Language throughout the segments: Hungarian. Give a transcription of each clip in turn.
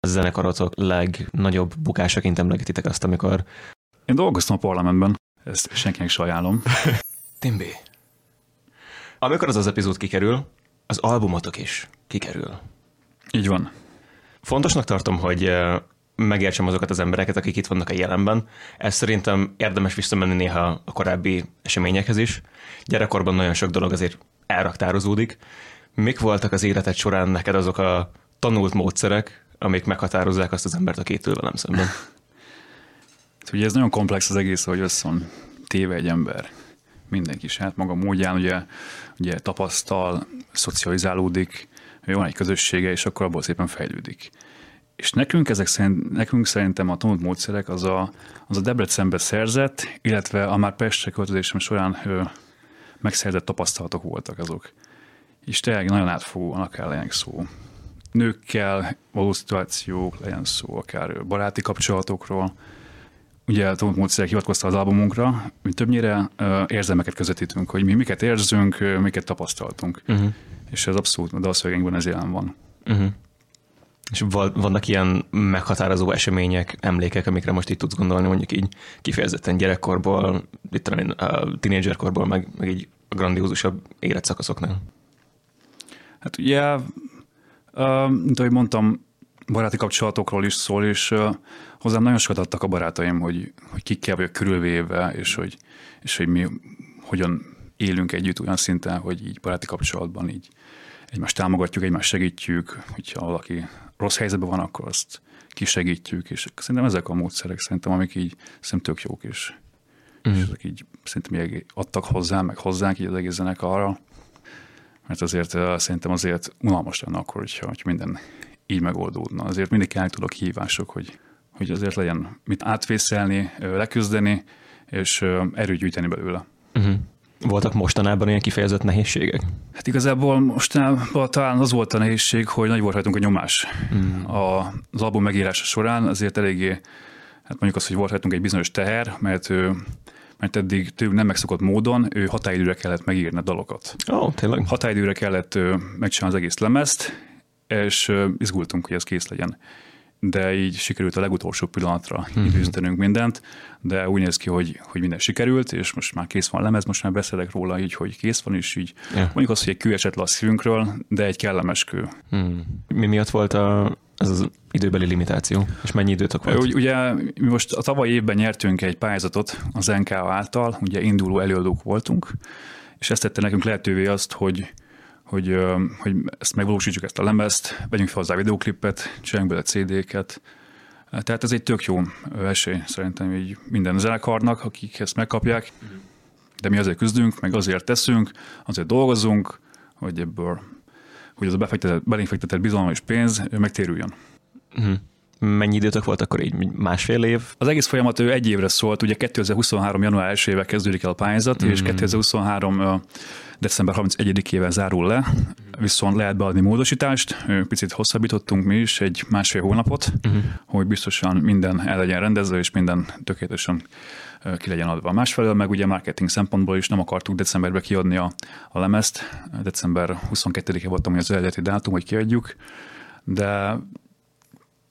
a zenekarotok legnagyobb bukásaként emlegetitek azt, amikor... Én dolgoztam a parlamentben, ezt senkinek se ajánlom. Timbi. Amikor az az epizód kikerül, az albumotok is kikerül. Így van. Fontosnak tartom, hogy megértsem azokat az embereket, akik itt vannak a jelenben. Ez szerintem érdemes visszamenni néha a korábbi eseményekhez is. Gyerekkorban nagyon sok dolog azért elraktározódik. Mik voltak az életed során neked azok a tanult módszerek, amik meghatározzák azt az embert, aki itt ül velem szemben? Hát ugye ez nagyon komplex az egész, hogy össze van téve egy ember. Mindenki saját maga módján ugye, ugye tapasztal, szocializálódik, van egy közössége, és akkor abból szépen fejlődik. És nekünk, ezek szerint, nekünk szerintem a tanult módszerek az a, az a Debrecenbe szerzett, illetve a már Pestre költözésem során ö, megszerzett tapasztalatok voltak azok. És tényleg nagyon átfogó, akár legyen szó. Nőkkel való szituációk, legyen szó akár baráti kapcsolatokról. Ugye tanult módszerek hivatkozta az albumunkra, mi többnyire érzelmeket közvetítünk, hogy mi miket érzünk, miket tapasztaltunk. Uh-huh. És ez abszolút a dalszövegeinkben ez jelen van. Uh-huh. És vannak ilyen meghatározó események, emlékek, amikre most itt tudsz gondolni, mondjuk így kifejezetten gyerekkorból, itt tínédzserkorból, meg, meg így a grandiózusabb életszakaszoknál? Hát ugye, mint ahogy mondtam, baráti kapcsolatokról is szól, és hozzám nagyon sokat adtak a barátaim, hogy, hogy kikkel vagyok körülvéve, és hogy, és hogy mi hogyan élünk együtt olyan szinten, hogy így baráti kapcsolatban így egymást támogatjuk, egymást segítjük, hogyha valaki rossz helyzetben van, akkor azt kisegítjük, és szerintem ezek a módszerek szerintem, amik így szerintem tök jók, és, mm. és ezek így szerintem így adtak hozzá, meg hozzánk így az egész zenekarra, mert azért uh, szerintem azért unalmas lenne akkor, hogyha, hogy minden így megoldódna. Azért mindig tudok hívások, hogy, hogy azért legyen mit átvészelni, leküzdeni, és erőt gyűjteni belőle. Uh-huh. Voltak mostanában ilyen kifejezett nehézségek? Hát igazából mostanában talán az volt a nehézség, hogy nagy volt rajtunk a nyomás. Mm. A, az album megírása során azért eléggé, hát mondjuk az, hogy volt rajtunk egy bizonyos teher, mert ő mert eddig tőlünk nem megszokott módon ő határidőre kellett megírni a dalokat. Ó, oh, tényleg? Határidőre kellett megcsinálni az egész lemezt, és izgultunk, hogy ez kész legyen de így sikerült a legutolsó pillanatra mm-hmm. időzítenünk mindent, de úgy néz ki, hogy, hogy minden sikerült, és most már kész van a lemez, most már beszélek róla így, hogy kész van, és így yeah. mondjuk azt, hogy egy kő esett le a szívünkről, de egy kellemes kő. Mm. Mi miatt volt a, ez az időbeli limitáció, és mennyi időtök volt? Ugy, ugye mi most a tavalyi évben nyertünk egy pályázatot az NK által, ugye induló előadók voltunk, és ezt tette nekünk lehetővé azt, hogy hogy, hogy ezt megvalósítsuk, ezt a lemezt, vegyünk fel hozzá videoklipet, csináljunk bele CD-ket. Tehát ez egy tök jó esély szerintem így minden zenekarnak, akik ezt megkapják, de mi azért küzdünk, meg azért teszünk, azért dolgozunk, hogy ebből hogy az a befektetett, belefektetett bizalom és pénz megtérüljön. Uh-huh. Mennyi időtök volt akkor így? Másfél év? Az egész folyamat ő egy évre szólt, ugye 2023. január 1 éve kezdődik el a pályázat, mm. és 2023 december 31-ével zárul le, viszont lehet beadni módosítást, picit hosszabbítottunk mi is egy másfél hónapot, uh-huh. hogy biztosan minden el legyen rendezve, és minden tökéletesen ki legyen adva. Másfelől meg ugye marketing szempontból is nem akartuk decemberbe kiadni a, a lemezt, december 22-e voltam, hogy az eredeti dátum, hogy kiadjuk, de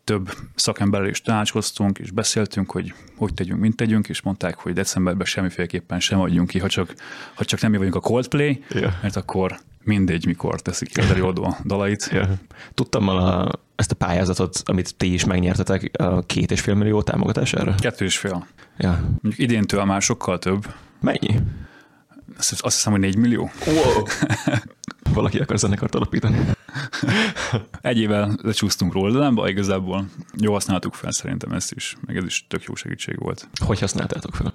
több szakemberrel is tanácskoztunk, és beszéltünk, hogy hogy tegyünk, mint tegyünk, és mondták, hogy decemberben semmiféleképpen sem adjunk ki, ha csak, ha csak nem mi vagyunk a Coldplay, yeah. mert akkor mindegy, mikor teszik ki az előadó a dalait. Yeah. Tudtam a, ezt a pályázatot, amit ti is megnyertetek, a két és fél millió támogatására? Kettő és fél. Ja. Mondjuk idéntől már sokkal több. Mennyi? Azt, azt hiszem, hogy négy millió. Wow. Valaki akar zenekart alapítani. Egy évvel lecsúsztunk róla, de nem baj igazából. Jó használtuk fel szerintem ezt is, meg ez is tök jó segítség volt. Hogy használtátok fel?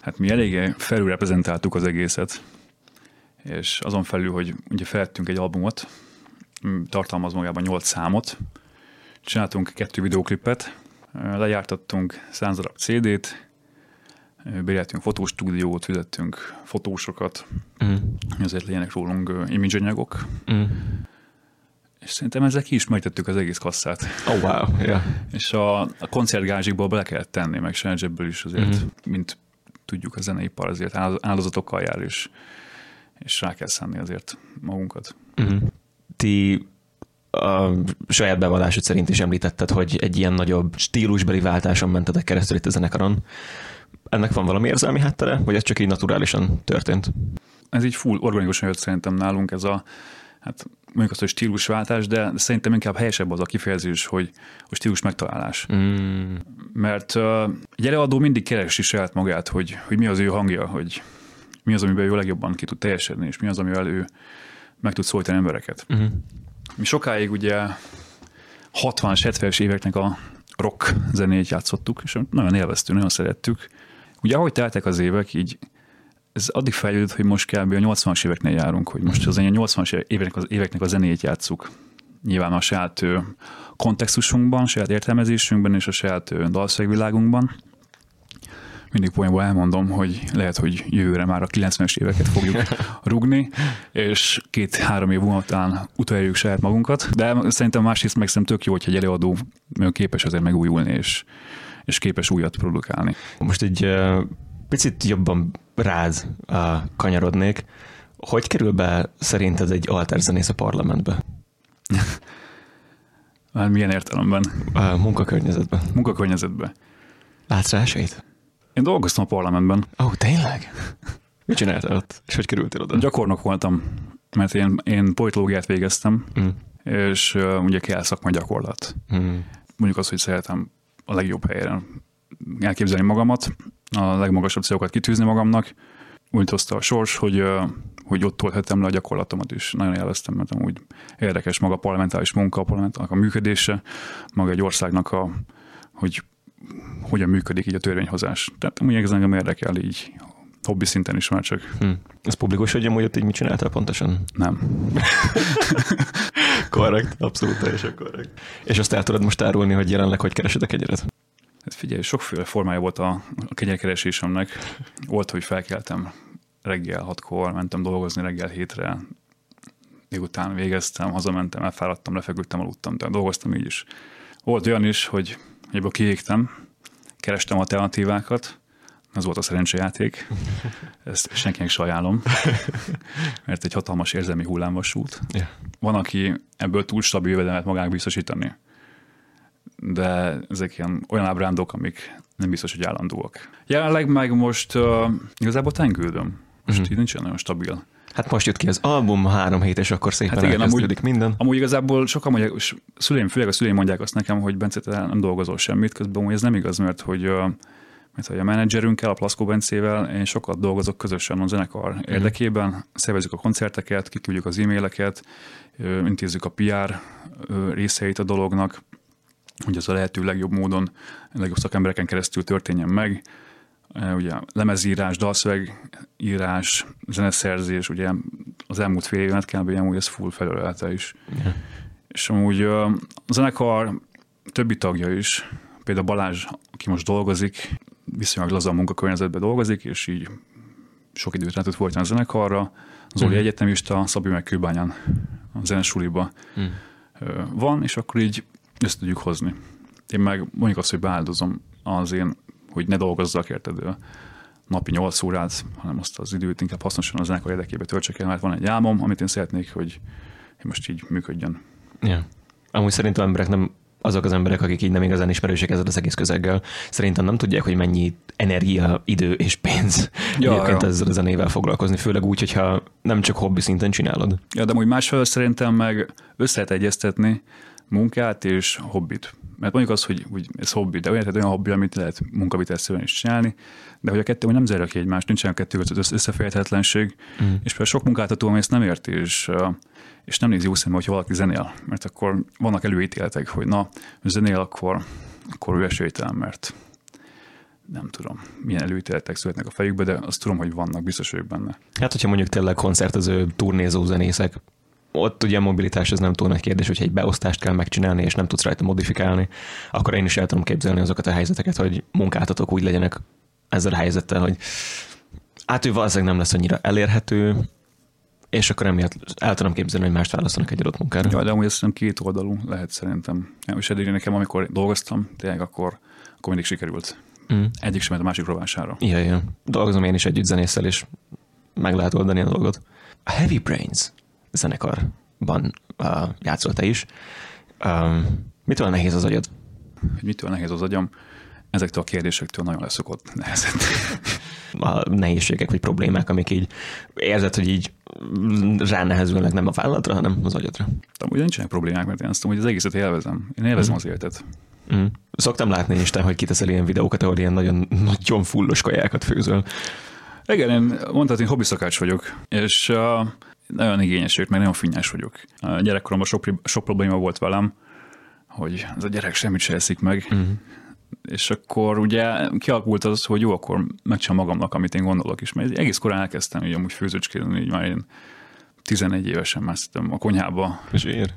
Hát mi eléggé felülreprezentáltuk az egészet, és azon felül, hogy ugye feltettünk egy albumot, tartalmaz magában 8 számot, csináltunk kettő videóklipet, lejártattunk 100 darab CD-t, béreltünk fotostúdiót, fizettünk fotósokat, uh-huh. ezért legyenek rólunk image anyagok, uh-huh. és szerintem ezzel ki is megtettük az egész kasszát. Oh, wow. Yeah. És a, a koncertgázsikból bele kellett tenni, meg saját is azért, uh-huh. mint tudjuk, a zeneipar azért áldozatokkal jár, és, és rá kell szenni azért magunkat. Uh-huh. Ti a saját bevallásod szerint is említetted, hogy egy ilyen nagyobb stílusbeli váltáson mentetek keresztül itt a zenekaron. Ennek van valami érzelmi háttere, vagy ez csak így naturálisan történt? Ez így full organikusan jött szerintem nálunk ez a, hát mondjuk azt, hogy stílusváltás, de szerintem inkább helyesebb az a kifejezés, hogy, hogy stílus megtalálás. Mm. Mert uh, egy előadó mindig keresi saját magát, hogy, hogy mi az ő hangja, hogy mi az, amiben ő legjobban ki tud teljesedni, és mi az, amivel ő meg tud szólítani embereket. Uh-huh. Mi sokáig ugye 60-as, 70-es éveknek a rock zenét játszottuk, és nagyon élveztük, nagyon szerettük. Ugye ahogy teltek az évek, így ez addig fejlődött, hogy most kb. a 80-as éveknél járunk, hogy most az 80-as éveknek, az, éveknek a zenét játszuk. Nyilván a saját kontextusunkban, saját értelmezésünkben és a saját dalszegvilágunkban mindig poénból elmondom, hogy lehet, hogy jövőre már a 90-es éveket fogjuk rugni, és két-három év után utolérjük saját magunkat, de szerintem másrészt meg szerintem tök jó, hogyha egy előadó képes azért megújulni, és, és képes újat produkálni. Most egy picit jobban rád kanyarodnék. Hogy kerül be szerinted egy alterzenész a parlamentbe? Már milyen értelemben? A munkakörnyezetben. Munkakörnyezetben. Látsz rá esélyt? Én dolgoztam a parlamentben. Ó, oh, tényleg? Mit csináltál ott? És hogy kerültél oda? Gyakornok voltam, mert én, én politológiát végeztem, mm. és uh, ugye kell szakmai gyakorlat. Mm. Mondjuk azt, hogy szeretem a legjobb helyen elképzelni magamat, a legmagasabb célokat kitűzni magamnak. Úgy hozta a sors, hogy, hogy ott tölthetem le a gyakorlatomat is. Nagyon élveztem, mert amúgy érdekes maga a parlamentáris munka, a parlamentának a működése, maga egy országnak a, hogy hogyan működik így a törvényhozás. Tehát amúgy ez engem érdekel így hobbi szinten is már csak. Hm. Ez publikus, hogy amúgy ott így mit csináltál pontosan? Nem. korrekt, abszolút teljesen korrekt. És azt el tudod most árulni, hogy jelenleg hogy keresed a kegyered? Hát figyelj, sokféle formája volt a, a kegyelkeresésemnek. Volt, hogy felkeltem reggel hatkor, mentem dolgozni reggel hétre, délután végeztem, hazamentem, elfáradtam, lefeküdtem, aludtam, tehát dolgoztam így is. Volt olyan is, hogy ebből kiégtem, kerestem alternatívákat, az volt a szerencsejáték, ezt senkinek se ajánlom, mert egy hatalmas érzelmi hullámvasút. Yeah. Van, aki ebből túl stabil jövedelmet magának biztosítani, de ezek ilyen olyan ábrándok, amik nem biztos, hogy állandóak. Jelenleg meg most uh, igazából tengődöm. Most uh-huh. így nincsen nagyon stabil Hát most jött ki az album, három hét, és akkor szépen hát igen, amúgy, minden. Amúgy igazából sokan mondják, és szüleim, főleg a szüleim mondják azt nekem, hogy Bence, te nem dolgozol semmit, közben ez nem igaz, mert hogy mert hogy a menedzserünkkel, a Plaszkó Bencével én sokat dolgozok közösen a zenekar mm. érdekében, szervezzük a koncerteket, kiküldjük az e-maileket, intézzük a PR részeit a dolognak, hogy az a lehető legjobb módon, legjobb szakembereken keresztül történjen meg, ugye lemezírás, dalszövegírás, zeneszerzés, ugye az elmúlt fél évet kb. amúgy ez full felölelte is. Yeah. És amúgy a zenekar többi tagja is, például Balázs, aki most dolgozik, viszonylag laza a munkakörnyezetben dolgozik, és így sok időt rá tud folytani a zenekarra. Zoli mm. egyetemista, Szabi meg Kőbányán a zenesuliba mm. van, és akkor így ezt tudjuk hozni. Én meg mondjuk azt, hogy beáldozom az én hogy ne dolgozzak, érted, napi 8 órát, hanem azt az időt inkább hasznosan az zenekar érdekében töltsek el, mert van egy álmom, amit én szeretnék, hogy most így működjön. Ja. Amúgy szerintem emberek nem azok az emberek, akik így nem igazán ismerősek ezzel az egész közeggel, szerintem nem tudják, hogy mennyi energia, idő és pénz ja, egyébként ja. ezzel a zenével foglalkozni, főleg úgy, hogyha nem csak hobbi szinten csinálod. Ja, de úgy másfelől szerintem meg össze lehet egyeztetni munkát és hobbit. Mert mondjuk az, hogy, hogy ez hobbi, de olyan, olyan hobbi, amit lehet munkavitelszerűen is csinálni, de hogy a kettő hogy nem zárja ki egymást, nincsen a kettő között összeférhetetlenség, mm. és például sok munkáltató, ami ezt nem érti, és, és nem nézi jó szemben, hogyha valaki zenél, mert akkor vannak előítéletek, hogy na, zenél, akkor, akkor ő esélytelen, mert nem tudom, milyen előítéletek születnek a fejükbe, de azt tudom, hogy vannak, biztos vagyok benne. Hát, hogyha mondjuk tényleg koncertező, turnézó zenészek ott ugye a mobilitás ez nem túl nagy kérdés, hogyha egy beosztást kell megcsinálni, és nem tudsz rajta modifikálni, akkor én is el tudom képzelni azokat a helyzeteket, hogy munkáltatók úgy legyenek ezzel a helyzettel, hogy hát ő valószínűleg nem lesz annyira elérhető, és akkor emiatt el tudom képzelni, hogy mást választanak egy adott munkára. Ja, de amúgy ez nem két oldalú lehet szerintem. És eddig nekem, amikor dolgoztam, tényleg akkor, akkor mindig sikerült. Mm. Egyik sem a másik rovására. Igen, igen. Dolgozom én is együtt zenésszel, és meg lehet oldani a dolgot. A Heavy Brains zenekar uh, játszol te is. Um, mitől nehéz az agyad? Hogy mitől nehéz az agyam? Ezektől a kérdésektől nagyon leszokott nehezett. A nehézségek vagy problémák, amik így érzed, hogy így ránehezülnek nem a vállalatra, hanem az agyadra. Ugye nincsenek problémák, mert én azt mondom, hogy az egészet élvezem. Én élvezem mm. az életet. Mm. Szoktam látni is, hogy kiteszel ilyen videókat, ahol ilyen nagyon, nagyon fullos kajákat főzöl. Igen, én mondtad, én hobbiszakács vagyok, és uh, nagyon igényes vagyok, meg nagyon finnyás vagyok. Uh, gyerekkoromban sok, sok probléma volt velem, hogy ez a gyerek semmit se eszik meg, uh-huh. és akkor ugye kialakult az, hogy jó, akkor megcsinálom magamnak, amit én gondolok is, mert egész korán elkezdtem így amúgy főzőcskézni, így már én 11 évesen már a konyhába. És ér?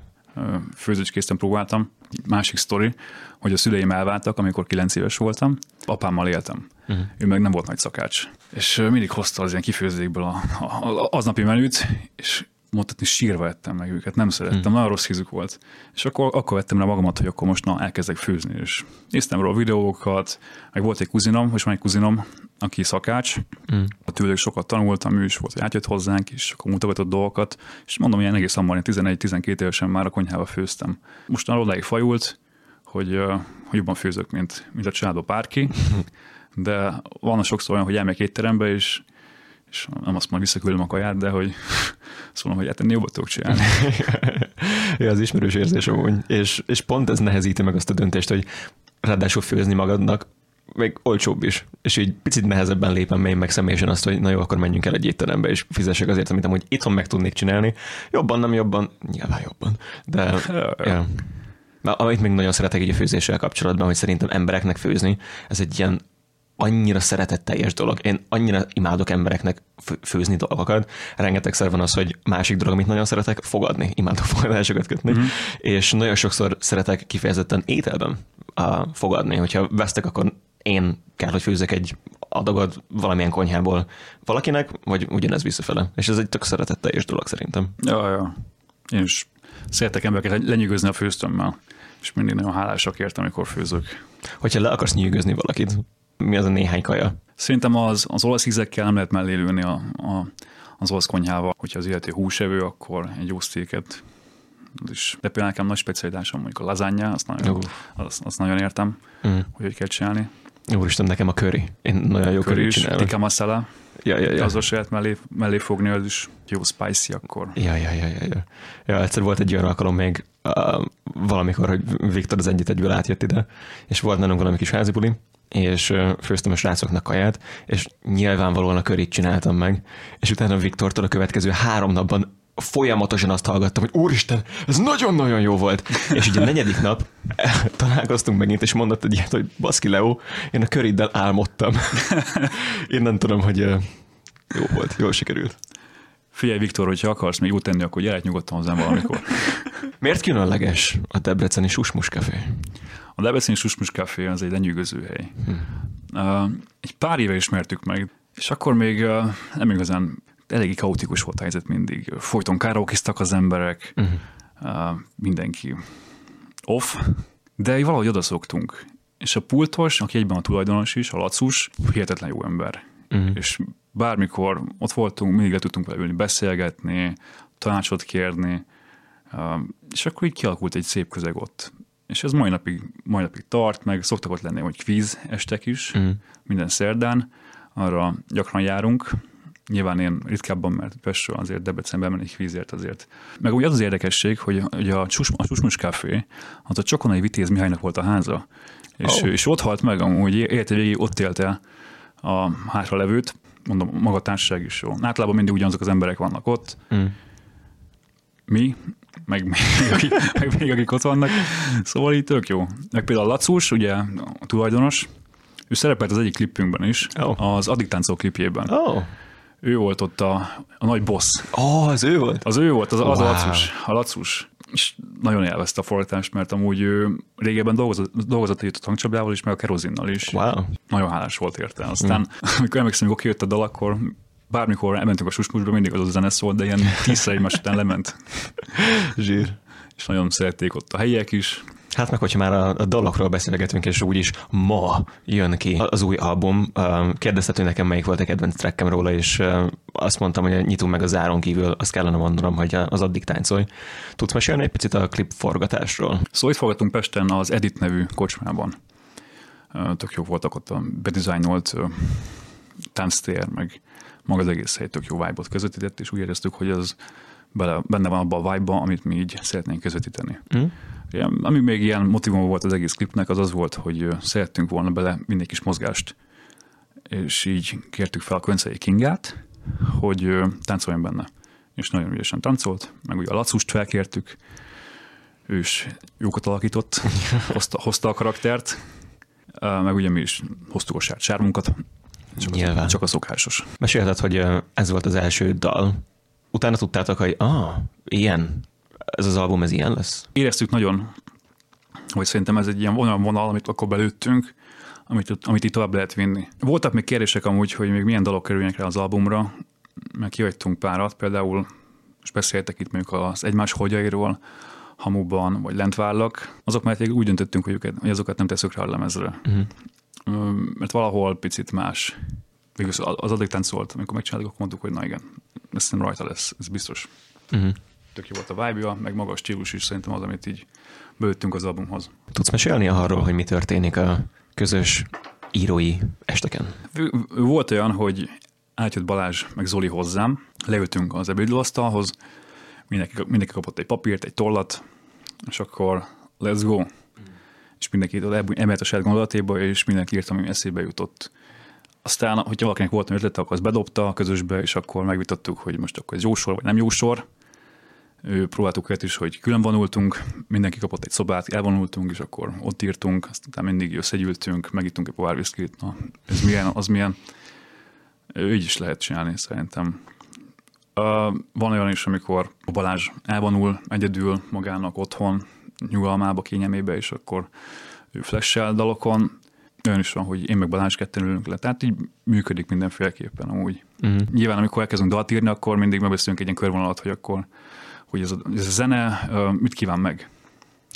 Főzőcskésztem próbáltam. Másik sztori, hogy a szüleim elváltak, amikor 9 éves voltam. Apámmal éltem. Uh-huh. Ő meg nem volt nagy szakács. És mindig hozta az ilyen kifőzékből a, a, a, aznapi menüt, és mondhatni sírva ettem meg őket, nem szerettem, hmm. nagyon rossz hízük volt. És akkor, akkor vettem rá magamat, hogy akkor most na, elkezdek főzni, és néztem róla videókat, meg volt egy kuzinom, most már egy kuzinom, aki szakács, hmm. a tőlük sokat tanultam, ő is volt, hogy átjött hozzánk, és akkor mutogatott dolgokat, és mondom, ilyen egész hamar, 11-12 évesen már a konyhába főztem. Most már odáig fajult, hogy, hogy jobban főzök, mint, mint a családban bárki, de van sokszor olyan, hogy elmegyek étterembe, és és nem azt mondom, visszaküldöm a kaját, de hogy szólom, hogy hát ennél jobbat tudok csinálni. ja, az ismerős érzés amúgy. És, és pont ez nehezíti meg azt a döntést, hogy ráadásul főzni magadnak, még olcsóbb is. És így picit nehezebben lépem én meg személyesen azt, hogy na jó, akkor menjünk el egy étterembe, és fizessek azért, amit amúgy itthon meg tudnék csinálni. Jobban, nem jobban, nyilván jobban. De, ja. Amit még nagyon szeretek így a főzéssel kapcsolatban, hogy szerintem embereknek főzni, ez egy ilyen annyira szeretetteljes dolog. Én annyira imádok embereknek főzni dolgokat. Rengetegszer van az, hogy másik dolog, amit nagyon szeretek, fogadni. Imádok fogadásokat kötni. Mm-hmm. És nagyon sokszor szeretek kifejezetten ételben uh, fogadni. Hogyha vesztek, akkor én kell, hogy főzzek egy adagot valamilyen konyhából valakinek, vagy ugyanez visszafele. És ez egy tök szeretetteljes dolog szerintem. Ja, ja. Én is szeretek embereket lenyűgözni a főztömmel, és mindig nagyon hálásak értem, amikor főzök. Hogyha le akarsz nyűgözni valakit, mi az a néhány kaja? Szerintem az, az olasz ízekkel nem lehet mellé lőni a, a, az olasz konyhával. Hogyha az illető húsevő, akkor egy jó sztéket is. De például nekem nagy specialitásom mondjuk a lazánya, azt nagyon, azt, azt nagyon értem, mm. hogy hogy kell csinálni. Úristen, nekem a curry. Én nagyon jó curry csinálom. Tikka masala. Ja, ja, ja. Az lehet mellé, mellé fogni, az is jó spicy akkor. Ja, ja, ja, ja, ja. ja egyszer volt egy olyan alkalom még uh, valamikor, hogy Viktor az egyet egyből átjött ide, és volt nálunk valami kis házi buli, és főztem a srácoknak kaját, és nyilvánvalóan a körét csináltam meg, és utána Viktortól a következő három napban folyamatosan azt hallgattam, hogy úristen, ez nagyon-nagyon jó volt. És ugye a negyedik nap találkoztunk megint, és mondott egy ilyet, hogy baszki Leo, én a köriddel álmodtam. én nem tudom, hogy jó volt, jól sikerült. Figyelj, Viktor, hogyha akarsz még tenni, akkor gyere nyugodtan hozzám valamikor. Miért különleges a Debreceni Susmus Café? A Debreceni Susmus Café az egy lenyűgöző hely. Hm. Egy pár éve ismertük meg, és akkor még nem igazán eléggé kaotikus volt a helyzet mindig. Folyton karaokiztak az emberek, uh-huh. uh, mindenki off, de valahogy odaszoktunk. És a pultos, aki egyben a tulajdonos is, a Lacus, hihetetlen jó ember. Uh-huh. És bármikor ott voltunk, mindig le tudtunk vele ülni, beszélgetni, tanácsot kérni, és akkor így kialakult egy szép közeg ott és ez mai napig, mai napig tart, meg szoktak ott lenni, hogy kvíz estek is, mm. minden szerdán, arra gyakran járunk, Nyilván én ritkábban, mert Pestről azért Debrecenben menni kvízért azért. Meg úgy az az érdekesség, hogy, hogy a, Csus, a Csusmus Café, az a Csokonai Vitéz Mihálynak volt a háza, és, oh. és ott halt meg, amúgy élete végig ott élte a hátra levőt, mondom, maga a társaság is jó. Általában mindig ugyanazok az emberek vannak ott. Mm. Mi, meg még, akik, meg még akik ott vannak. Szóval így tök jó. Meg például Lacus, ugye a tulajdonos, ő szerepelt az egyik klipünkben is, oh. az Addiktáncok klipjében. Oh. Ő volt ott a, a nagy boss. Oh, az ő volt? Az ő volt, az, az wow. a Lacus. A Lacus. És nagyon élvezte a forgatást, mert amúgy ő régebben dolgozott, dolgozott egy a hangcsapdával is, meg a kerozinnal is. Wow. Nagyon hálás volt érte. Aztán, mm. amikor emlékszem, hogy kijött a dal, akkor bármikor elmentünk a susmusba, mindig az a zene szólt, de ilyen tízszer egymás után lement. Zsír. És nagyon szerették ott a helyiek is. Hát meg, hogyha már a, a dalokról beszélgetünk, és úgyis ma jön ki az új album, kérdeztető nekem melyik volt a kedvenc trackem róla, és azt mondtam, hogy nyitunk meg a záron kívül, azt kellene mondanom, hogy az addig táncolj. Tudsz mesélni egy picit a klip forgatásról? Szóval itt forgatunk Pesten az Edit nevű kocsmában. Tök jó voltak ott a bedizájnolt tánctér, meg maga az egész hely tök jó vibe-ot közvetített, és úgy éreztük, hogy az bele, benne van abban a vibe amit mi így szeretnénk közvetíteni. Mm. Ilyen, ami még ilyen motivum volt az egész klipnek, az az volt, hogy szerettünk volna bele mindig kis mozgást, és így kértük fel a Köncei Kingát, hogy táncoljon benne. És nagyon ügyesen táncolt, meg ugye a Lacust felkértük, ő is jókat alakított, hozta, hozta a karaktert, meg ugye mi is hoztuk a sármunkat, csak, Nyilván. A, csak a szokásos. Mesélted, hogy ez volt az első dal. Utána tudtátok, hogy ah, ilyen, ez az album, ez ilyen lesz? Éreztük nagyon, hogy szerintem ez egy ilyen vonal, vonal amit akkor belőttünk, amit, amit itt tovább lehet vinni. Voltak még kérdések amúgy, hogy még milyen dalok kerüljenek rá az albumra, meg kihagytunk párat, például, és beszéltek itt mondjuk az egymás hogyairól, hamuban, vagy lentvállak, azok mert úgy döntöttünk, hogy, őket, hogy azokat nem teszük rá a lemezre. Uh-huh. Mert valahol picit más. Végül az addig táncolt, amikor megcsináltuk, akkor mondtuk, hogy na igen, ez nem rajta lesz, ez biztos. Uh-huh. Tök jó volt a vibe meg maga a stílus is szerintem az, amit így bőttünk az albumhoz. Tudsz mesélni arról, hogy mi történik a közös írói esteken? Volt olyan, hogy átjött Balázs meg Zoli hozzám, leültünk az ebédlőasztalhoz, mindenki, mindenki kapott egy papírt, egy tollat, és akkor let's go. És mindenki emelt a saját gondolatéba, és mindenki írt, ami eszébe jutott. Aztán, hogyha valakinek volt ötlete, akkor azt bedobta a közösbe, és akkor megvitattuk, hogy most akkor ez jó sor, vagy nem jó sor. Ő, próbáltuk őket is, hogy külön vonultunk, mindenki kapott egy szobát, elvonultunk, és akkor ott írtunk, aztán mindig összegyűltünk, megittunk egy pohár viszkit, na, ez milyen, az milyen. Így is lehet csinálni szerintem. Uh, van olyan is, amikor a Balázs elvonul egyedül magának otthon, nyugalmába, kényelmébe, és akkor ő flash dalokon. Olyan is van, hogy én meg Balázs ketten ülünk le. Tehát így működik mindenféleképpen amúgy. Uh-huh. Nyilván, amikor elkezdünk dalt írni, akkor mindig megbeszélünk egy ilyen körvonalat, hogy akkor hogy ez a, ez a zene mit kíván meg.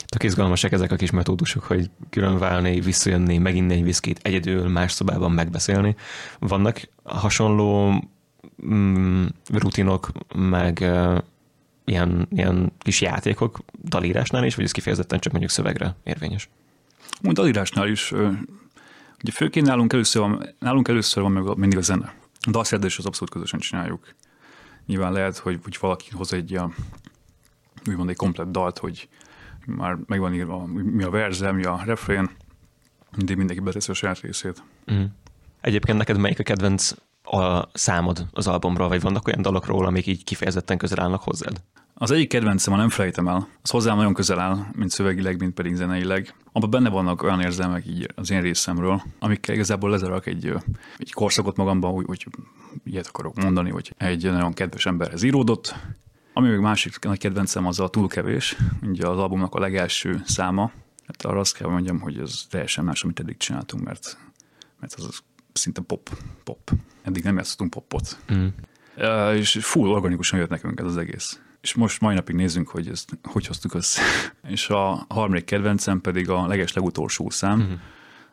Tök izgalmasak ezek a kis metódusok, hogy külön válni, visszajönni, meginni egy viszkit, egyedül más szobában megbeszélni. Vannak hasonló mm, rutinok, meg ilyen, ilyen kis játékok dalírásnál is, vagy ez kifejezetten csak mondjuk szövegre érvényes? Mondjuk dalírásnál is. Ugye főként nálunk először van, nálunk először van meg mindig a zene. A dalszerzés az abszolút közösen csináljuk. Nyilván lehet, hogy, hogy valaki hoz egy a, úgymond egy komplet dalt, hogy már megvan írva, mi a verze, mi a refrén, mindig mindenki beteszi a saját részét. Mm. Egyébként neked melyik a kedvenc a számod az albumról, vagy vannak olyan dalokról, amik így kifejezetten közel állnak hozzád? Az egyik kedvencem, ha nem felejtem el, az hozzám nagyon közel áll, mint szövegileg, mint pedig zeneileg. Abban benne vannak olyan érzelmek így az én részemről, amikkel igazából lezárok egy, egy korszakot magamban, hogy, hogy ilyet akarok mondani, hogy egy nagyon kedves emberhez íródott. Ami még másik nagy kedvencem az a túlkevés, ugye az albumnak a legelső száma. Hát arra azt kell mondjam, hogy ez teljesen más, amit eddig csináltunk, mert, mert az szinte pop, pop. Eddig nem játszottunk popot. Mm. Uh, és full organikusan jött nekünk ez az egész. És most mai napig nézzünk, hogy ezt hogy hoztuk össze. és a harmadik kedvencem pedig a leges legutolsó szám, mm-hmm.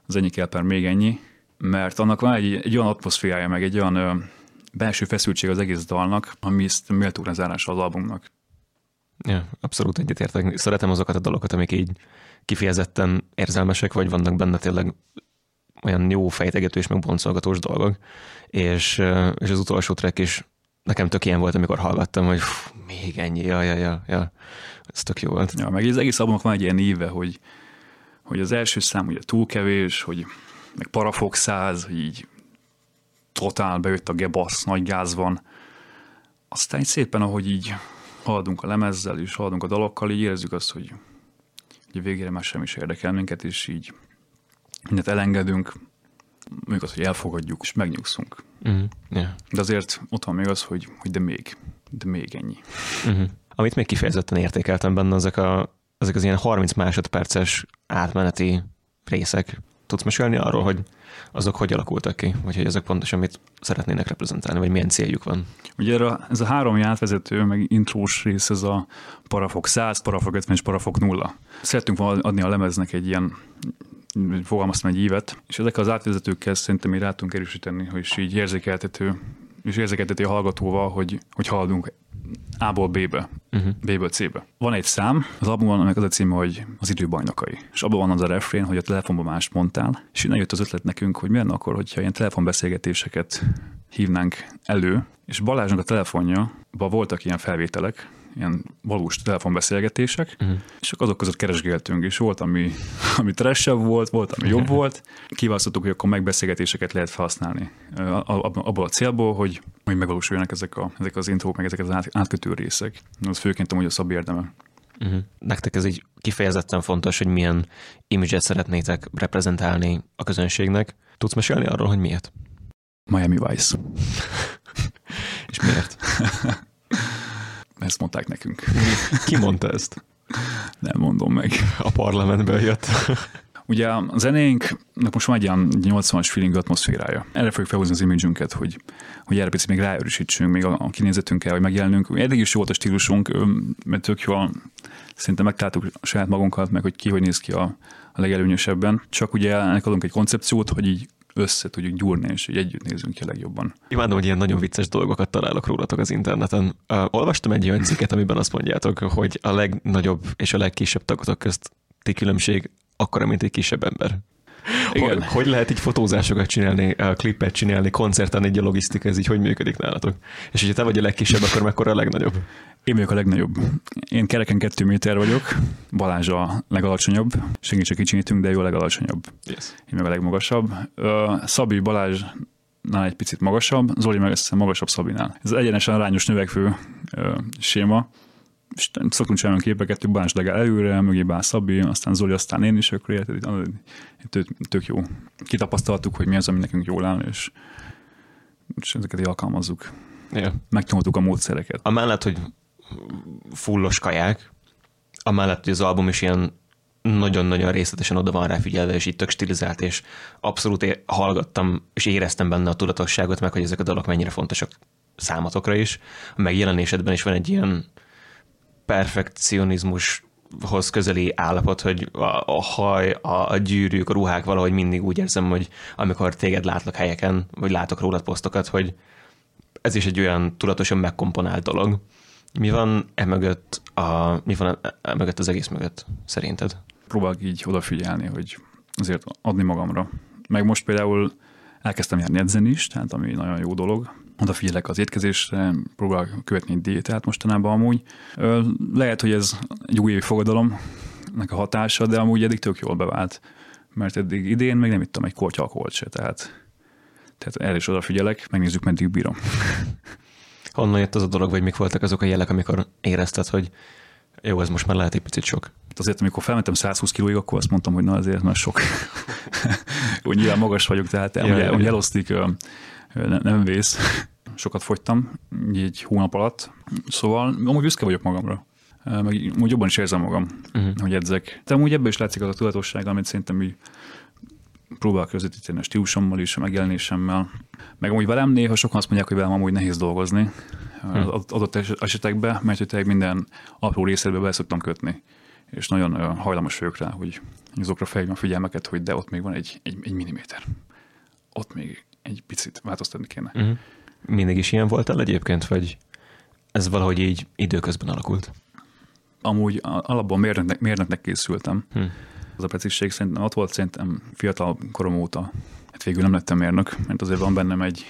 az ennyi kell per még ennyi, mert annak van egy, egy olyan atmoszférája, meg egy olyan ö, belső feszültség az egész dalnak, ami ezt méltó az albumnak. Ja, abszolút egyetértek. Szeretem azokat a dalokat, amik így kifejezetten érzelmesek, vagy vannak benne tényleg olyan jó fejtegetős, meg boncolgatós dolgok, és, és az utolsó track is nekem tök ilyen volt, amikor hallgattam, hogy fú, még ennyi, ja, ja, ja, ja, ez tök jó volt. Ja, meg az egész albumnak van egy ilyen íve, hogy, hogy az első szám ugye túl kevés, hogy meg parafok száz, hogy így totál bejött a gebasz, nagy gáz van. Aztán így szépen, ahogy így haladunk a lemezzel, és haladunk a dalokkal, így érezzük azt, hogy, hogy végére már sem is érdekel minket, és így mindent elengedünk, mondjuk az, hogy elfogadjuk, és megnyugszunk. Uh-huh. Yeah. De azért ott van még az, hogy, hogy de még, de még ennyi. Uh-huh. Amit még kifejezetten értékeltem benne, ezek, a, ezek az ilyen 30 másodperces átmeneti részek. tudsz mesélni arról, hogy azok hogy alakultak ki, vagy hogy ezek pontosan mit szeretnének reprezentálni, vagy milyen céljuk van? Ugye erre, ez a három átvezető, meg intrós rész, ez a parafok 100, parafok 50 és parafok 0. Szerettünk volna adni a lemeznek egy ilyen fogalmaztam egy évet, és ezek az átvezetőkkel szerintem mi rá tudunk erősíteni, hogy így érzékeltető, és érzékeltető a hallgatóval, hogy, hogy haladunk A-ból B-be, uh-huh. B-ből C-be. Van egy szám, az albumon, aminek az a címe, hogy az időbajnokai. És abban van az a refrén, hogy a telefonban más mondtál, és innen jött az ötlet nekünk, hogy milyen akkor, hogyha ilyen telefonbeszélgetéseket hívnánk elő, és Balázsnak a telefonja, voltak ilyen felvételek, ilyen valós telefonbeszélgetések, uh-huh. és akkor azok között keresgéltünk, és volt, ami, ami tressebb volt, volt, ami jobb volt. Kiválasztottuk, hogy akkor megbeszélgetéseket lehet felhasználni abból a célból, hogy, hogy megvalósuljanak ezek, a, ezek az intrók, meg ezek az át, átkötő részek. Az főként amúgy a szab érdeme. Uh-huh. Nektek ez így kifejezetten fontos, hogy milyen imidzset szeretnétek reprezentálni a közönségnek. Tudsz mesélni arról, hogy miért? Miami Vice. És miért? Ezt mondták nekünk. Ki mondta ezt? Nem mondom meg. A parlamentből jött. Ugye a zenénknek most van egy ilyen 80-as feeling atmoszférája. Erre fogjuk felhozni az imidzsünket, hogy, hogy erre picit még ráerősítsünk, még a, a kinézetünkkel, hogy megjelenünk. Eddig is jó volt a stílusunk, mert tök jól szinte megtaláltuk saját magunkat, meg hogy ki hogy néz ki a, a legelőnyösebben. Csak ugye ennek adunk egy koncepciót, hogy így össze tudjuk gyúrni, és így együtt nézünk ki a legjobban. Imádom, hogy ilyen nagyon vicces dolgokat találok rólatok az interneten. Uh, olvastam egy olyan cikket, amiben azt mondjátok, hogy a legnagyobb és a legkisebb tagotok közti különbség akkora, mint egy kisebb ember. Igen. Hogy, hogy lehet így fotózásokat csinálni, a klippet csinálni, koncerten egy a logisztika, ez így hogy működik nálatok? És hogyha te vagy a legkisebb, akkor mekkora a legnagyobb? Én vagyok a legnagyobb. Én kereken kettő méter vagyok, Balázs a legalacsonyabb, senki csak kicsinyítünk, de jó a legalacsonyabb. Yes. Én meg a legmagasabb. Szabi Balázs nál egy picit magasabb, Zoli meg össze magasabb Szabinál. Ez egyenesen arányos növekvő ö, séma, és szoktunk csinálni képeket, hogy Balázs legel előre, mögé bár Szabi, aztán Zoli, aztán én is, akkor érted, tök, tök jó. Kitapasztaltuk, hogy mi az, ami nekünk jól áll, és, és ezeket így alkalmazzuk. Yeah. Megtanultuk a módszereket. Amellett, hogy fullos kaják, amellett, hogy az album is ilyen nagyon-nagyon részletesen oda van rá figyelve, és itt tök stilizált, és abszolút hallgattam, és éreztem benne a tudatosságot, meg hogy ezek a dalok mennyire fontosak számotokra is. A megjelenésedben is van egy ilyen perfekcionizmushoz közeli állapot, hogy a, a haj, a, a gyűrűk, a ruhák valahogy mindig úgy érzem, hogy amikor téged látlak helyeken, vagy látok rólad posztokat, hogy ez is egy olyan tudatosan megkomponált dolog. Mi van e mögött, a, mi van e, e mögött az egész mögött szerinted? Próbálok így odafigyelni, hogy azért adni magamra. Meg most például elkezdtem járni edzeni is, tehát ami nagyon jó dolog. Odafigyelek az étkezésre, próbálok követni egy diétát mostanában amúgy. Lehet, hogy ez egy új évi fogadalom, a hatása, de amúgy eddig tök jól bevált. Mert eddig idén még nem ittam egy korty alkoholt se, tehát, tehát erre is odafigyelek, megnézzük, meddig bírom. Honnan jött az a dolog, vagy mik voltak azok a jelek, amikor érezted, hogy jó, ez most már lehet egy picit sok? Hát azért, amikor felmentem 120 kilóig, akkor azt mondtam, hogy na azért már sok. úgy nyilván magas vagyok, tehát ja, ugye, ugye elosztik, nem, nem vész. Sokat fogytam, így hónap alatt. Szóval amúgy büszke vagyok magamra. Meg úgy jobban is érzem magam, uh-huh. hogy edzek. De amúgy ebben is látszik az a tudatosság, amit szerintem így próbál közvetíteni a stílusommal is, a megjelenésemmel. Meg amúgy velem néha sokan azt mondják, hogy velem amúgy nehéz dolgozni hm. az adott esetekben, mert hogy minden apró részletbe be szoktam kötni. És nagyon hajlamos vagyok rá, hogy azokra felhívom a figyelmeket, hogy de ott még van egy, egy, egy milliméter. Ott még egy picit változtatni kéne. Uh-huh. Mindig is ilyen voltál egyébként, vagy ez valahogy így időközben alakult? Amúgy alapból mérnöknek, mérnöknek készültem. Hmm az a precízség szerintem ott volt szerintem fiatal korom óta. Hát végül nem lettem mérnök, mert azért van bennem egy,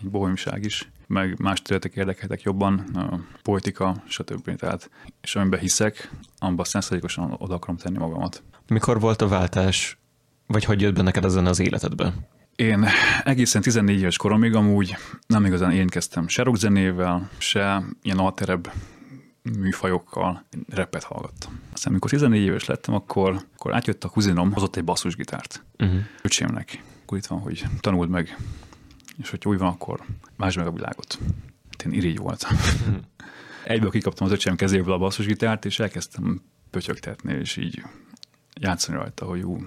egy bohóimság is, meg más területek érdekeltek jobban, a politika, stb. Tehát, és amiben hiszek, abban százszerzékosan oda akarom tenni magamat. Mikor volt a váltás, vagy hogy jött be neked ezen az életedben? Én egészen 14 éves koromig amúgy nem igazán én kezdtem se rockzenével, se ilyen alterebb műfajokkal repet hallgattam. Aztán, amikor 14 éves lettem, akkor, akkor átjött a kuzinom, hozott egy basszusgitárt. Uh-huh. Öcsémnek. Akkor itt van, hogy tanuld meg, és hogy úgy van, akkor másd meg a világot. Hát én irigy voltam. Uh-huh. Egyből kikaptam az öcsém kezéből a basszusgitárt, és elkezdtem pötyögtetni, és így játszani rajta, hogy jú,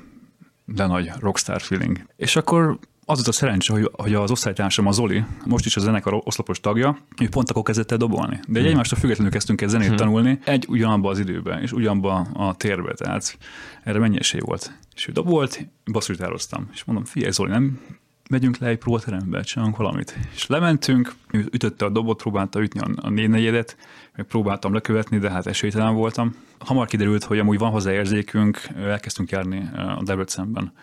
de nagy rockstar feeling. És akkor az volt a szerencse, hogy, hogy az osztálytársam, a Zoli, most is a zenekar oszlopos tagja, ő pont akkor kezdett el dobolni. De egy hmm. egymástól függetlenül kezdtünk el zenét hmm. tanulni, egy ugyanabban az időben, és ugyanabban a térbe, tehát erre mennyi esély volt. És ő dobolt, basszusgitároztam, és mondom, figyelj Zoli, nem megyünk le egy próbaterembe, csinálunk valamit. És lementünk, ütötte a dobot, próbálta ütni a, a négy negyedet, meg próbáltam lekövetni, de hát esélytelen voltam. Hamar kiderült, hogy amúgy van hozzá érzékünk, elkezdtünk járni a Debrecenben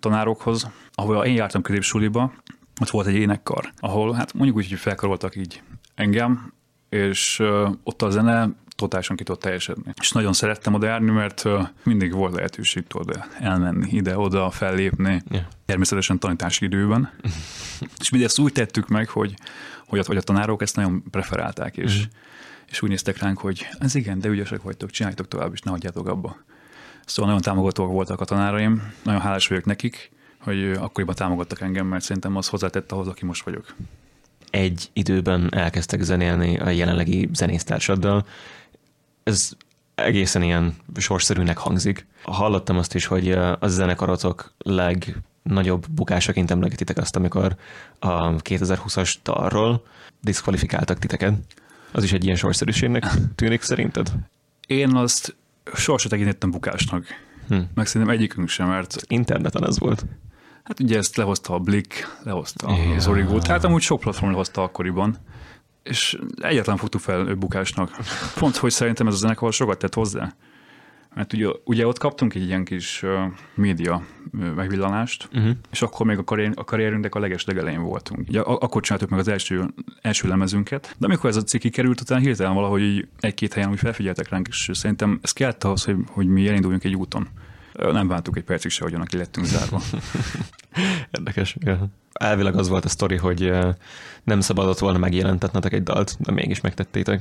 tanárokhoz, ahol én jártam középsuliba, ott volt egy énekkar, ahol hát mondjuk úgy, hogy felkaroltak így engem, és ott a zene totálisan ki tudott teljesedni. És nagyon szerettem oda járni, mert mindig volt lehetőség oda elmenni, ide-oda, fellépni, yeah. természetesen tanítási időben. és mi ezt úgy tettük meg, hogy, hogy, a, hogy a tanárok ezt nagyon preferálták, és, mm. és úgy néztek ránk, hogy ez igen, de ügyesek vagytok, csináljátok tovább, és ne hagyjátok abba. Szóval nagyon támogatóak voltak a tanáraim, nagyon hálás vagyok nekik, hogy akkoriban támogattak engem, mert szerintem az hozzátett ahhoz, aki most vagyok. Egy időben elkezdtek zenélni a jelenlegi zenésztársaddal. Ez egészen ilyen sorszerűnek hangzik. Hallottam azt is, hogy a zenekaratok legnagyobb bukásaként emlegetitek azt, amikor a 2020-as dalról diszkvalifikáltak titeket. Az is egy ilyen sorszerűségnek tűnik szerinted? Én azt sohasem tekintettem bukásnak. Hm. Meg szerintem egyikünk sem, mert... Interneten ez volt. Hát ugye ezt lehozta a Blick, lehozta ja. az Origo, tehát amúgy sok platform lehozta akkoriban, és egyetlen fogtuk fel bukásnak. Pont, hogy szerintem ez a zenekar sokat tett hozzá. Mert ugye, ugye ott kaptunk egy ilyen kis uh, média megvillanást, uh-huh. és akkor még a, karrier, a karrierünknek a leges legelején voltunk. Ugye akkor csináltuk meg az első, első lemezünket, de amikor ez a cikk kikerült, utána hirtelen valahogy egy-két helyen úgy felfigyeltek ránk, és szerintem ez kellett ahhoz, hogy, hogy mi elinduljunk egy úton. Nem bántuk egy percig se, hogyan ki lettünk zárva. Érdekes. Ja. Elvileg az volt a sztori, hogy nem szabadott volna megjelentetnetek egy dalt, de mégis megtettétek.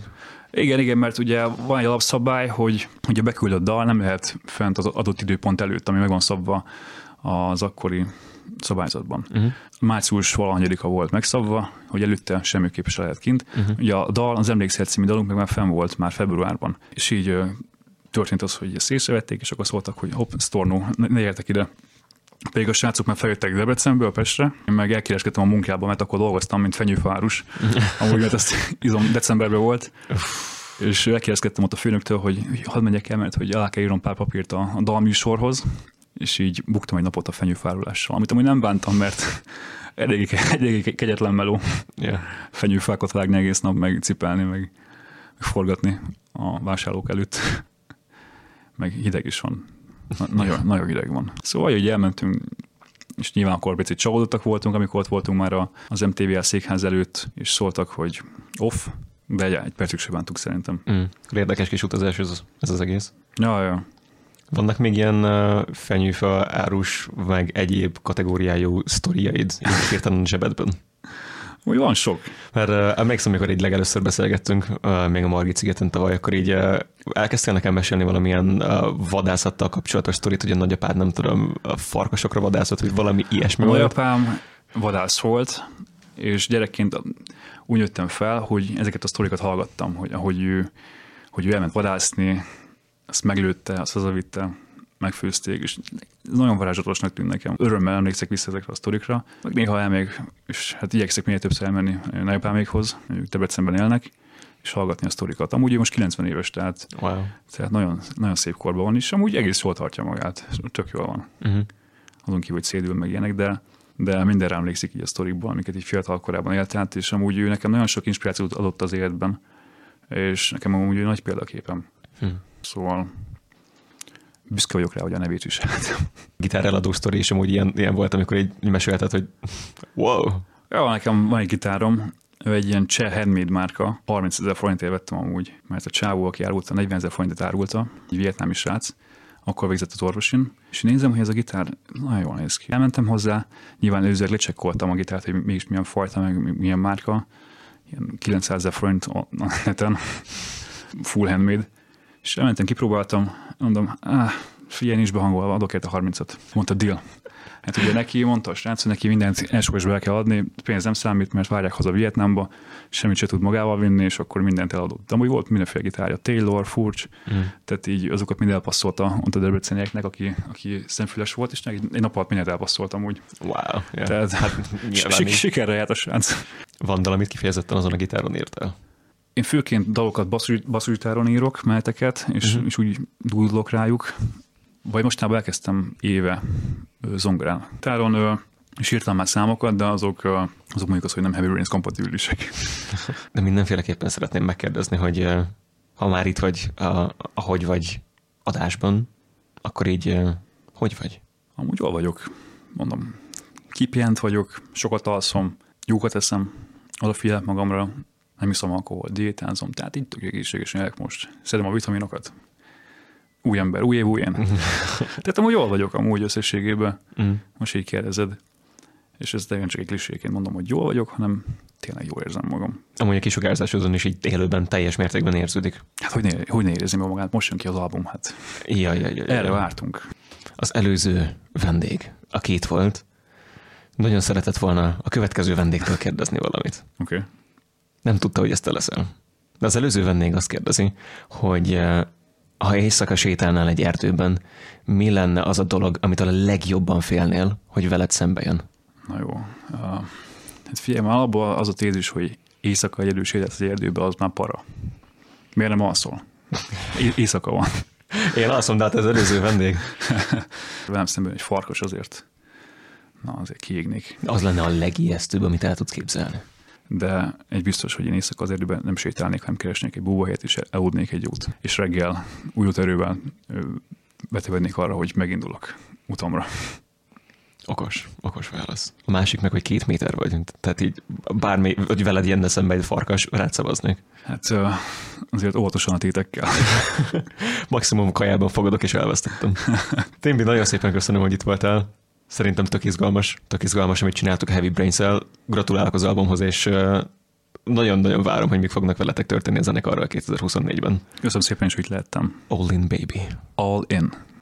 Igen, igen, mert ugye van egy alapszabály, hogy, hogy a beküldött dal nem lehet fent az adott időpont előtt, ami meg van szabva az akkori szabályzatban. Uh-huh. Március valahanyadika volt megszabva, hogy előtte semmiképp se lehet kint. Uh-huh. Ugye a dal, az Emlékszer című dalunk meg már fenn volt már februárban, és így történt az, hogy ezt észrevették, és akkor szóltak, hogy hopp, Storno, ne, értek ide. Pedig a srácok már feljöttek Debrecenből Pestre, én meg elkereskedtem a munkába, mert akkor dolgoztam, mint fenyőfárus. Amúgy, mert ezt izom, decemberben volt. és elkérdezkedtem ott a főnöktől, hogy hadd megyek el, mert hogy alá kell írnom pár papírt a, a dalműsorhoz, és így buktam egy napot a fenyőfárulással, amit amúgy nem bántam, mert elég, elég kegyetlen meló yeah. fenyőfákat vágni egész nap, meg cipelni, meg, meg forgatni a vásárlók előtt meg hideg is van. Na, nagyon, nagyon hideg van. Szóval, hogy elmentünk, és nyilván akkor picit csalódottak voltunk, amikor ott voltunk már az MTVL székház előtt, és szóltak, hogy off, de egy, egy percig sem bántuk szerintem. Mm. Érdekes kis utazás ez, ez az egész. Ja, ja. Vannak még ilyen uh, fenyőfa, árus, meg egyéb kategóriájú sztoriaid hirtelen zsebedben? Úgy van sok. Mert uh, emlékszem, amikor így legelőször beszélgettünk, uh, még a Margit szigeten tavaly, akkor így uh, elkezdtél nekem mesélni valamilyen uh, vadászattal kapcsolatos sztorit, hogy a nagyapád nem tudom, a farkasokra vadászott, vagy valami ilyesmi. A nagyapám vadász volt, és gyerekként úgy jöttem fel, hogy ezeket a sztorikat hallgattam, hogy ahogy ő, hogy ő elment vadászni, azt meglőtte, azt hazavitte, megfőzték, és nagyon varázslatosnak tűnt nekem. Örömmel emlékszek vissza ezekre a sztorikra, meg néha elmegyek, és hát igyekszek minél többször elmenni nagyapámékhoz, ők Debrecenben élnek, és hallgatni a sztorikat. Amúgy most 90 éves, tehát, wow. tehát nagyon, nagyon szép korban van, és amúgy egész jól tartja magát, tök jól van. Uh-huh. Azon kívül, hogy szédül meg ilyenek, de, de mindenre emlékszik így a sztorikból, amiket így fiatal korában élt át, és amúgy ő nekem nagyon sok inspirációt adott az életben, és nekem amúgy egy nagy példaképem. Hmm. Szóval büszke vagyok rá, hogy a nevét is. Gitár eladó sztori is amúgy ilyen, ilyen volt, amikor így mesélted, hogy wow. Ja, nekem van egy gitárom, ő egy ilyen cseh handmade márka, 30 ezer forintért vettem amúgy, mert a csávó, aki árulta, 40 ezer forintot árulta, egy vietnámi srác, akkor végzett az orvosin, és nézem, hogy ez a gitár nagyon jól néz ki. Elmentem hozzá, nyilván előzőleg lecsekkoltam a gitárt, hogy mégis milyen fajta, meg milyen márka, ilyen 900 ezer forint a neten, full handmade, és elmentem, kipróbáltam, mondom, áh, Figyelj, nincs behangolva, adok érte 30-at. Mondta deal. Hát ugye neki mondta a srác, hogy neki mindent elsősorban be kell adni, pénz nem számít, mert várják haza Vietnámba, semmit se tud magával vinni, és akkor mindent eladott. De amúgy volt mindenféle gitárja, Taylor, Furch, mm. tehát így azokat mind elpasszolta a debrecenieknek, aki, aki szemfüles volt, és egy, egy nap alatt mindent elpasszoltam úgy. Wow. Yeah. Tehát hát, sik- sikerre járt a srác. Van valamit kifejezetten azon a gitáron írtál? Én főként dalokat basszusgitáron írok, melteket, és, uh-huh. és úgy dúdolok rájuk. Vagy mostában elkezdtem éve zongorán. Táron és írtam már számokat, de azok, azok mondjuk az, hogy nem Heavy Rains kompatibilisek. De mindenféleképpen szeretném megkérdezni, hogy ha már itt vagy, ahogy vagy adásban, akkor így hogy vagy? Amúgy jól vagyok, mondom. Kipjent vagyok, sokat alszom, jókat eszem, odafigyelek magamra, nem iszom alkohol, diétázom, tehát így tök egészségesen élek most. Szedem a vitaminokat, új ember, új év, új én. Tehát amúgy jól vagyok amúgy összességében, mm. most így kérdezed. És ez nem csak egy kliséként mondom, hogy jól vagyok, hanem tényleg jól érzem magam. Amúgy a kisugárzás azon is így élőben teljes mértékben érződik. Hát hogy ne, hogy ne érezni magát, most jön ki az album, hát. Ja, ja, ja, ja, Erre ja. vártunk. Az előző vendég, a két volt, nagyon szeretett volna a következő vendégtől kérdezni valamit. Oké. Okay. Nem tudta, hogy ezt te leszel. De az előző vendég azt kérdezi, hogy eh, ha éjszaka sétálnál egy erdőben, mi lenne az a dolog, amit a legjobban félnél, hogy veled szembe jön? Na jó. Uh, hát figyelj, már abból az a tézis, hogy éjszaka egyedül sétálsz az erdőbe, az már para. Miért nem alszol? É- éjszaka van. Én alszom, de hát ez előző vendég. Velem szemben egy farkas azért. Na, azért kiégnék. Az lenne a legijesztőbb, amit el tudsz képzelni de egy biztos, hogy én éjszaka az erdőben nem sétálnék, hanem keresnék egy búvahelyet, és eludnék egy út. És reggel újult erővel betevednék arra, hogy megindulok utamra. Okos, okos válasz. A másik meg, hogy két méter vagy, tehát így bármi, hogy veled jönne szembe egy farkas, rád szavaznék. Hát azért óvatosan a tétekkel. Maximum kajában fogadok, és elvesztettem. Timbi, nagyon szépen köszönöm, hogy itt voltál. Szerintem tök izgalmas, tök izgalmas, amit csináltuk a Heavy brains -el. Gratulálok az albumhoz, és nagyon-nagyon várom, hogy mik fognak veletek történni a zenekarral 2024-ben. Köszönöm szépen, hogy itt lehettem. All in, baby. All in.